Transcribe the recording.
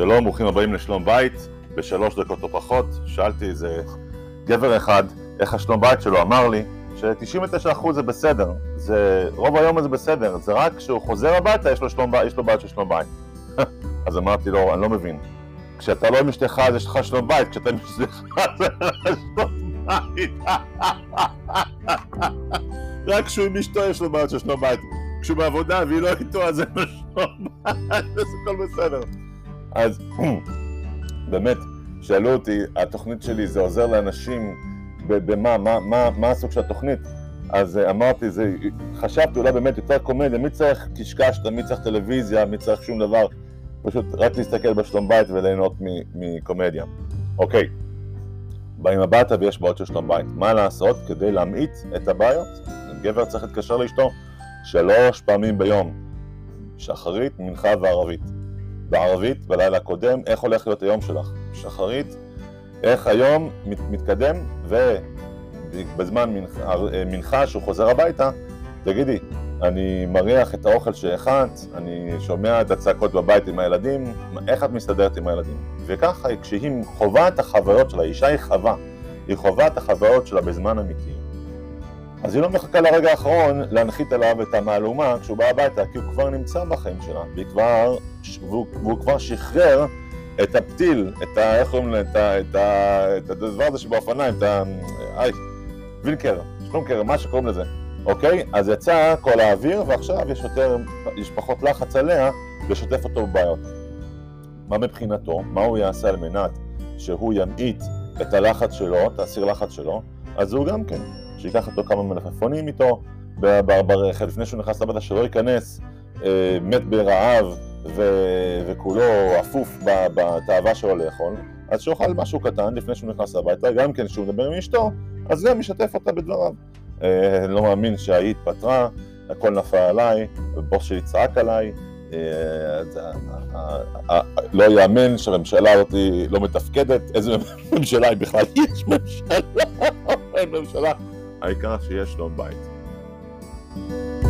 שלום, ברוכים הבאים לשלום בית, בשלוש דקות או פחות. שאלתי איזה גבר אחד, איך השלום בית שלו, אמר לי ש-99% זה בסדר, זה, רוב היום זה בסדר, זה רק כשהוא חוזר הביתה יש לו, שלום, יש לו בית של שלום בית. אז אמרתי לו, אני לא מבין. כשאתה לא עם אשתך אז יש לך שלום בית, כשאתה עם אשתך אז אין לך שלום בית. רק כשהוא עם אשתו יש לו בעיות של שלום בית. כשהוא בעבודה והיא לא איתו אז אין לו שלום בית, אז הכל בסדר. אז באמת, שאלו אותי, התוכנית שלי זה עוזר לאנשים במה, מה, מה, מה הסוג של התוכנית? אז אמרתי, זה, חשבתי אולי באמת יותר קומדיה, מי צריך קשקשת, מי צריך טלוויזיה, מי צריך שום דבר, פשוט רק להסתכל בשלום בית וליהנות מקומדיה. אוקיי, באים הביתה ויש בעיות של שלום בית. מה לעשות כדי להמעיט את הבעיות? גבר צריך להתקשר לאשתו שלוש פעמים ביום, שחרית, מנחה וערבית. בערבית, בלילה הקודם, איך הולך להיות היום שלך. שחרית, איך היום מת, מתקדם, ובזמן מנחה, מנחה שהוא חוזר הביתה, תגידי, אני מריח את האוכל שהכנת, אני שומע את הצעקות בבית עם הילדים, איך את מסתדרת עם הילדים? וככה, כשהיא חווה את החוויות שלה, אישה היא חווה, היא חווה את החוויות שלה בזמן אמיתי, אז היא לא מחכה לרגע האחרון להנחית עליו את המהלומה כשהוא בא הביתה, כי הוא כבר נמצא בחיים שלה, והיא כבר, והוא, והוא כבר שחרר את הפתיל, את ה... איך קוראים לזה? את, את, את הדבר הזה שבאופניים, את ה... איי, וילקר, שלומקר, מה שקוראים לזה, אוקיי? אז יצא כל האוויר, ועכשיו יש יותר, יש פחות לחץ עליה לשתף אותו בבעיות. מה מבחינתו, מה הוא יעשה על מנת שהוא ימעיט את הלחץ שלו, את הסיר לחץ שלו, אז הוא גם כן שייקח אותו כמה מלפפונים איתו ברכב לפני שהוא נכנס לביתה, שלא ייכנס אה, מת ברעב ו... וכולו אפוף בתאווה שלו לאכול, אז שיאכל משהו קטן לפני שהוא נכנס הביתה, גם כן כשהוא מדבר עם אשתו, אז גם ישתף אותה בדבריו. אה, לא מאמין שהיא התפטרה, הכל נפל עליי, בוס שלי צעק עליי, אה, לא יאמן שהממשלה הזאת לא מתפקדת, איזה ממשלה היא בכלל, יש ממשלה, אין ממשלה. העיקר שיש שלום בית.